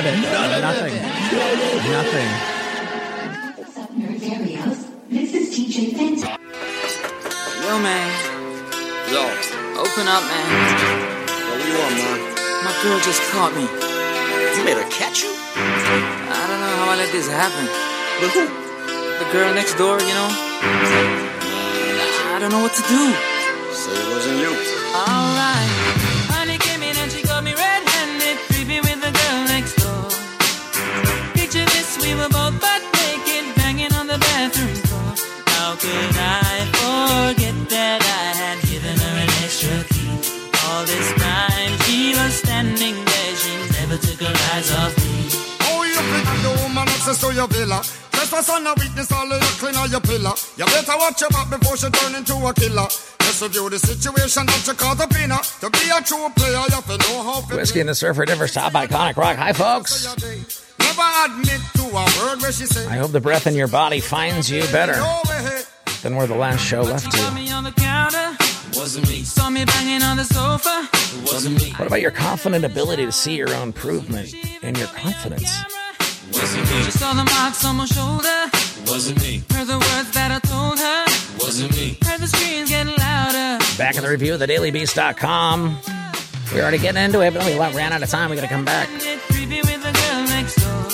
of it. Nothing. Nothing. What's up, nerd Arios? This is TJ Fenton. Yo, man. Yo, Open up, man. yo, what you want, man? My girl just caught me. You made her catch you? I don't know how I let this happen. But who? The girl next door, you know? I don't know what to do. Say it wasn't you. Alright. Honey access to your villa? Trespass on a weakness, all of you clean on your pillar. You better watch your back before she turn into a killer. Just review the situation that you caught up in. To be a true player, you have to know how to Whiskey and the Surfer never stop. Iconic rock. Hi, folks. Never admit to a word where she say. I hope the breath in your body finds you better No way. than where the last show She left you. me on the counter. Wasn't me. Saw me banging on the sofa. Wasn't me. What about your confident ability to see your own improvement and your confidence? Wasn't me. She saw the marks on my shoulder. Wasn't me. Heard the words that I told her. Wasn't me. Heard the screams getting louder. Back in the review of the thedailybeast.com. We're already getting into it, but we ran out of time. We got to come back. With the girl next door.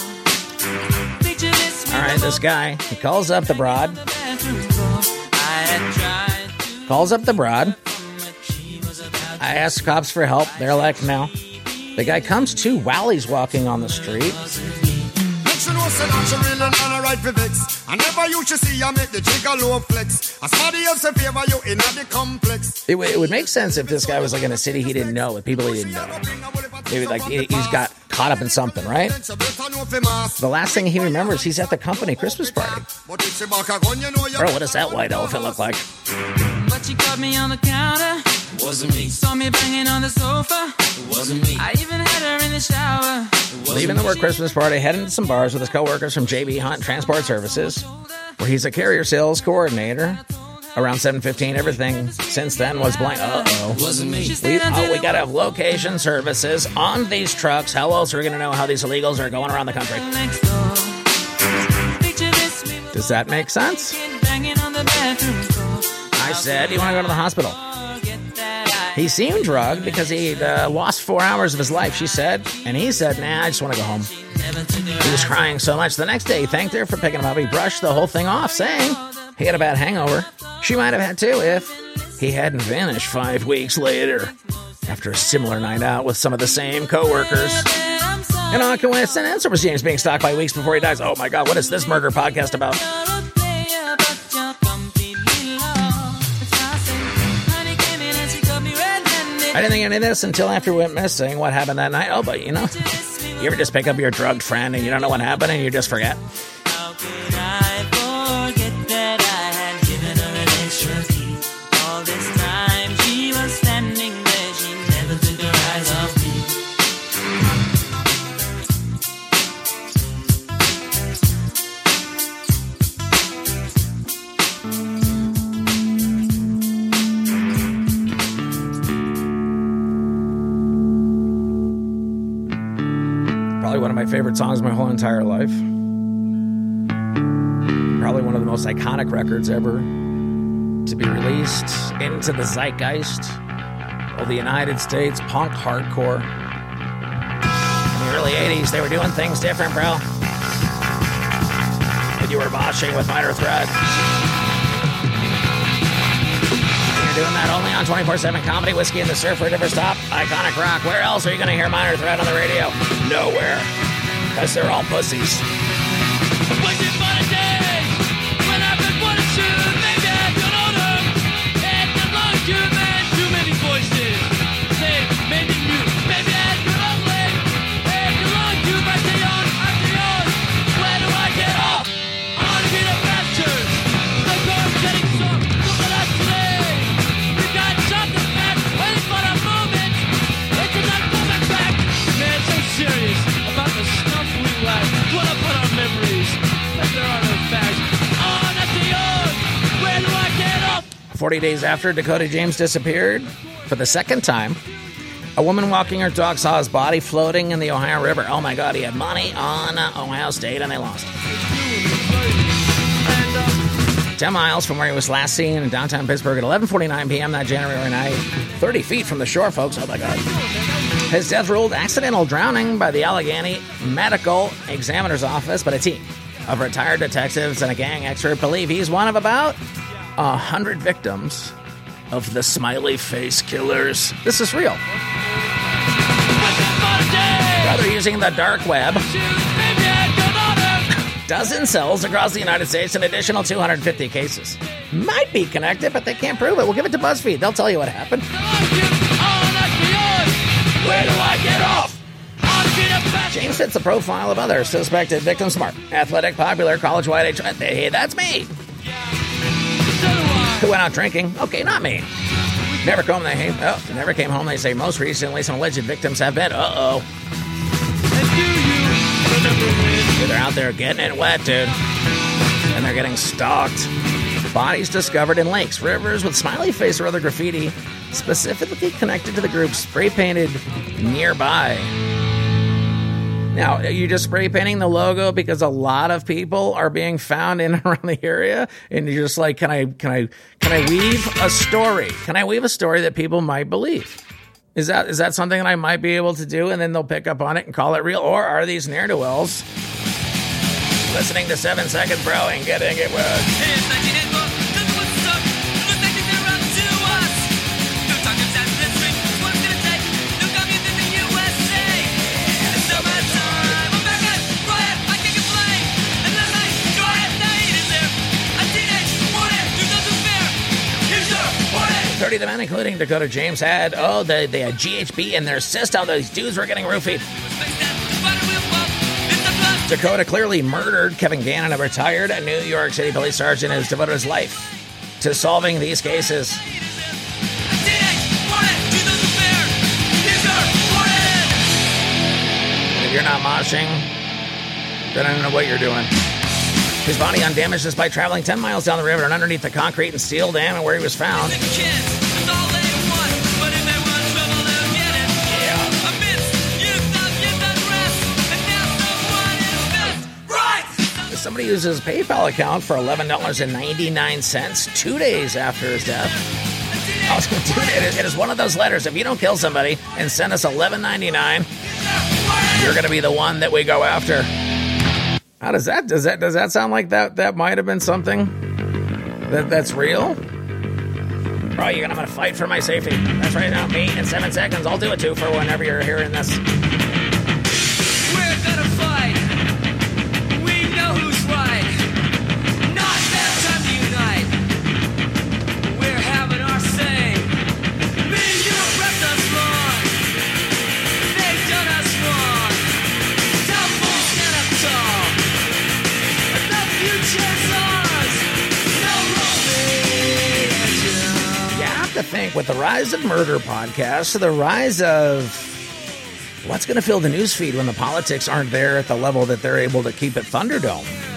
Picture. All right, this guy, he calls up the broad, bathroom floor. I had tried to calls up the broad. but she was about I asked cops for help. They're like, no. The guy comes to while he's walking on the street. Make sure know say that she really not alright for vex. I never used to see you make the jigger low flex. As somebody else in favor you in the complex. It, w- it would make sense if this guy was like in a city he didn't know with people he didn't know. Maybe like he- he's got caught up in something, right? The last thing he remembers, he's at the company Christmas party. But if she back a gun, you know you Bro, what does that white elephant look like? But she caught me on the counter. Wasn't me. Saw me banging on the sofa. Wasn't me. I even had her in the shower. Leaving the work Christmas party, heading to some bars with his coworkers from JB Hunt Transport Services, where he's a carrier sales coordinator. Around 7:15, everything since then was blank. Uh oh. Wasn't me. We, oh, we gotta have location services on these trucks. How else are we gonna know how these illegals are going around the country? next door. Picture this. We were Does that make sense? I said, do "You want to go to the hospital?" He seemed drugged because he'd uh, lost four hours of his life. She said, and he said, "Nah, I just want to go home." He was crying so much. The next day, he thanked her for picking him up. He brushed the whole thing off, saying he had a bad hangover. She might have had too if he hadn't vanished five weeks later after a similar night out with some of the same coworkers. And on coincidence, or was James being stalked by weeks before he dies? Oh my God, what is this murder podcast about? I didn't think any of this until after we went missing. What happened that night? Oh, but you know, you ever just pick up your drugged friend and you don't know what happened and you just forget? Favorite songs of my whole entire life. Probably one of the most iconic records ever to be released into the zeitgeist of the United States punk hardcore. In the early 80s, they were doing things different, bro. And you were moshing with Minor Threat. You're doing that only on 24 7 comedy, whiskey, and the surfer never stop. Iconic rock. Where else are you going to hear Minor Threat on the radio? Nowhere. Because they're all pussies. 40 days after Dakota James disappeared for the second time, A woman walking her dog saw his body floating in the Ohio River. Oh my God, he had money on uh, Ohio State and they lost. 10 miles from where he was last seen in downtown Pittsburgh at 11:49 p.m. that January night, 30 feet from the shore, folks. Oh my God! His death ruled accidental drowning by the Allegheny Medical Examiner's Office, but a team of retired detectives and a gang expert believe he's one of about a hundred victims of the smiley face killers. This is real. Rather using the dark web, dozen cells across the United States, an additional 250 cases. Might be connected, but they can't prove it. We'll give it to BuzzFeed. They'll tell you what happened. James fits the profile of other suspected victims. Smart, athletic, popular, college-wide age. Hey, that's me. Who went out drinking? Okay, not me. Never come. They oh, never came home. They say most recently some alleged victims have been. Uh oh. They're out there getting it wet, dude. And they're getting stalked. Bodies discovered in lakes, rivers with smiley face or other graffiti, specifically connected to the group spray painted nearby. Now, you just spray painting the logo because a lot of people are being found in around the area, and you're just like, can I, can I, can I weave a story? Can I weave a story that people might believe? Is that is that something that I might be able to do, and then they'll pick up on it and call it real, or are these ne'er do wells listening to Seven Seconds Bro and getting it wet? Thirty of the men, including Dakota James, had oh they they had GHB in their system. These dudes were getting roofied. Dakota clearly murdered Kevin Gannon, a retired New York City police sergeant, who's devoted his life to solving these cases. If you're not moshing, then I don't know what you're doing. His body undamaged despite traveling 10 miles down the river and underneath the concrete and steel dam and where he was found. Somebody uses his PayPal account for $11.99 two days after his death. Dude, it is- it is one of those letters. If you don't kill somebody and send us $11.99, you're going to be the one that we go after. How does that does that does that sound like that that might have been something that that's real? Bro, you're gonna I'm gonna fight for my safety. That's right now. Me in seven seconds. I'll do it too for whenever you're hearing this. Think with the rise of murder podcasts, the rise of what's going to fill the newsfeed when the politics aren't there at the level that they're able to keep at Thunderdome.